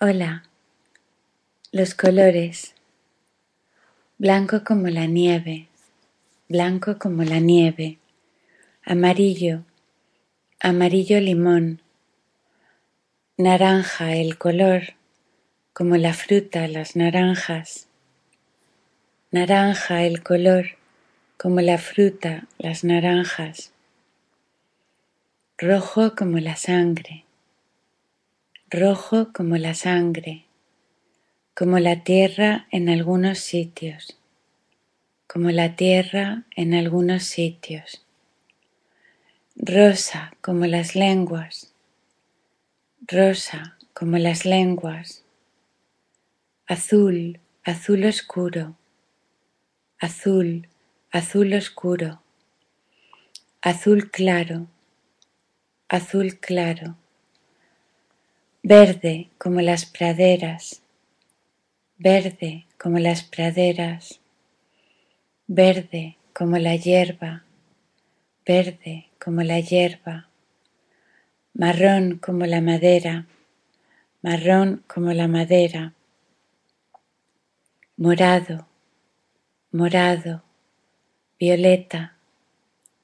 Hola. Los colores. Blanco como la nieve, blanco como la nieve. Amarillo, amarillo limón. Naranja el color, como la fruta, las naranjas. Naranja el color, como la fruta, las naranjas. Rojo como la sangre, rojo como la sangre, como la tierra en algunos sitios, como la tierra en algunos sitios. Rosa como las lenguas, rosa como las lenguas. Azul, azul oscuro, azul, azul oscuro. Azul claro, azul claro. Verde como las praderas, verde como las praderas. Verde como la hierba, verde como la hierba. Marrón como la madera, marrón como la madera. Morado, morado, violeta,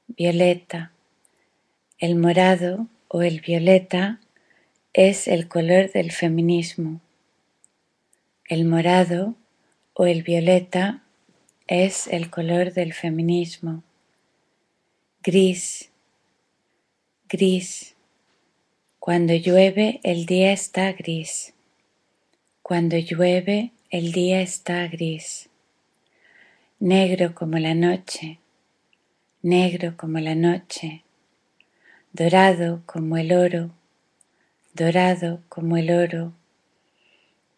violeta. El morado o el violeta es el color del feminismo. El morado o el violeta es el color del feminismo. Gris, gris. Cuando llueve el día está gris. Cuando llueve el día está gris. Negro como la noche, negro como la noche. Dorado como el oro, dorado como el oro.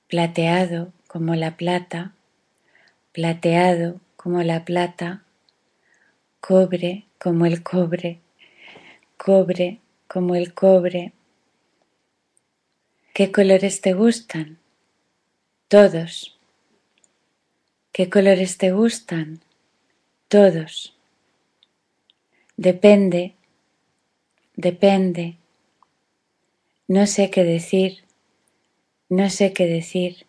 Plateado como la plata, plateado como la plata. Cobre como el cobre, cobre como el cobre. ¿Qué colores te gustan? Todos. ¿Qué colores te gustan? Todos. Depende, depende. No sé qué decir, no sé qué decir.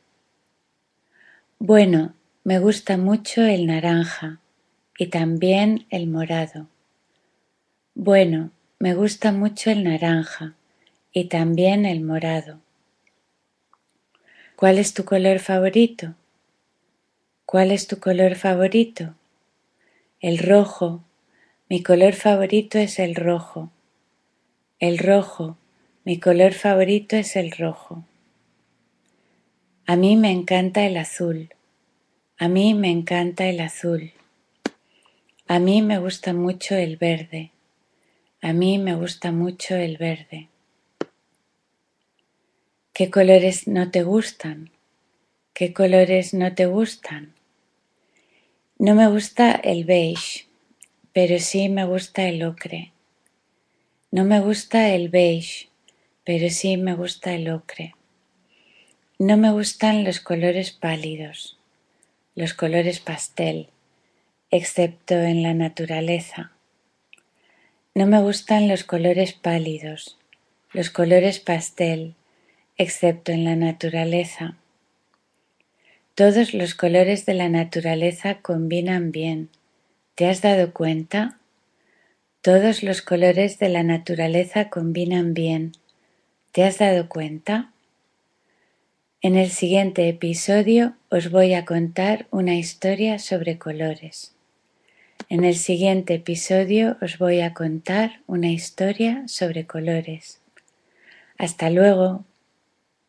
Bueno, me gusta mucho el naranja y también el morado. Bueno, me gusta mucho el naranja y también el morado. ¿Cuál es tu color favorito? ¿Cuál es tu color favorito? El rojo. Mi color favorito es el rojo. El rojo. Mi color favorito es el rojo. A mí me encanta el azul. A mí me encanta el azul. A mí me gusta mucho el verde. A mí me gusta mucho el verde. ¿Qué colores no te gustan? ¿Qué colores no te gustan? No me gusta el beige, pero sí me gusta el ocre. No me gusta el beige, pero sí me gusta el ocre. No me gustan los colores pálidos, los colores pastel, excepto en la naturaleza. No me gustan los colores pálidos, los colores pastel, excepto en la naturaleza. Todos los colores de la naturaleza combinan bien. ¿Te has dado cuenta? Todos los colores de la naturaleza combinan bien. ¿Te has dado cuenta? En el siguiente episodio os voy a contar una historia sobre colores. En el siguiente episodio os voy a contar una historia sobre colores. Hasta luego.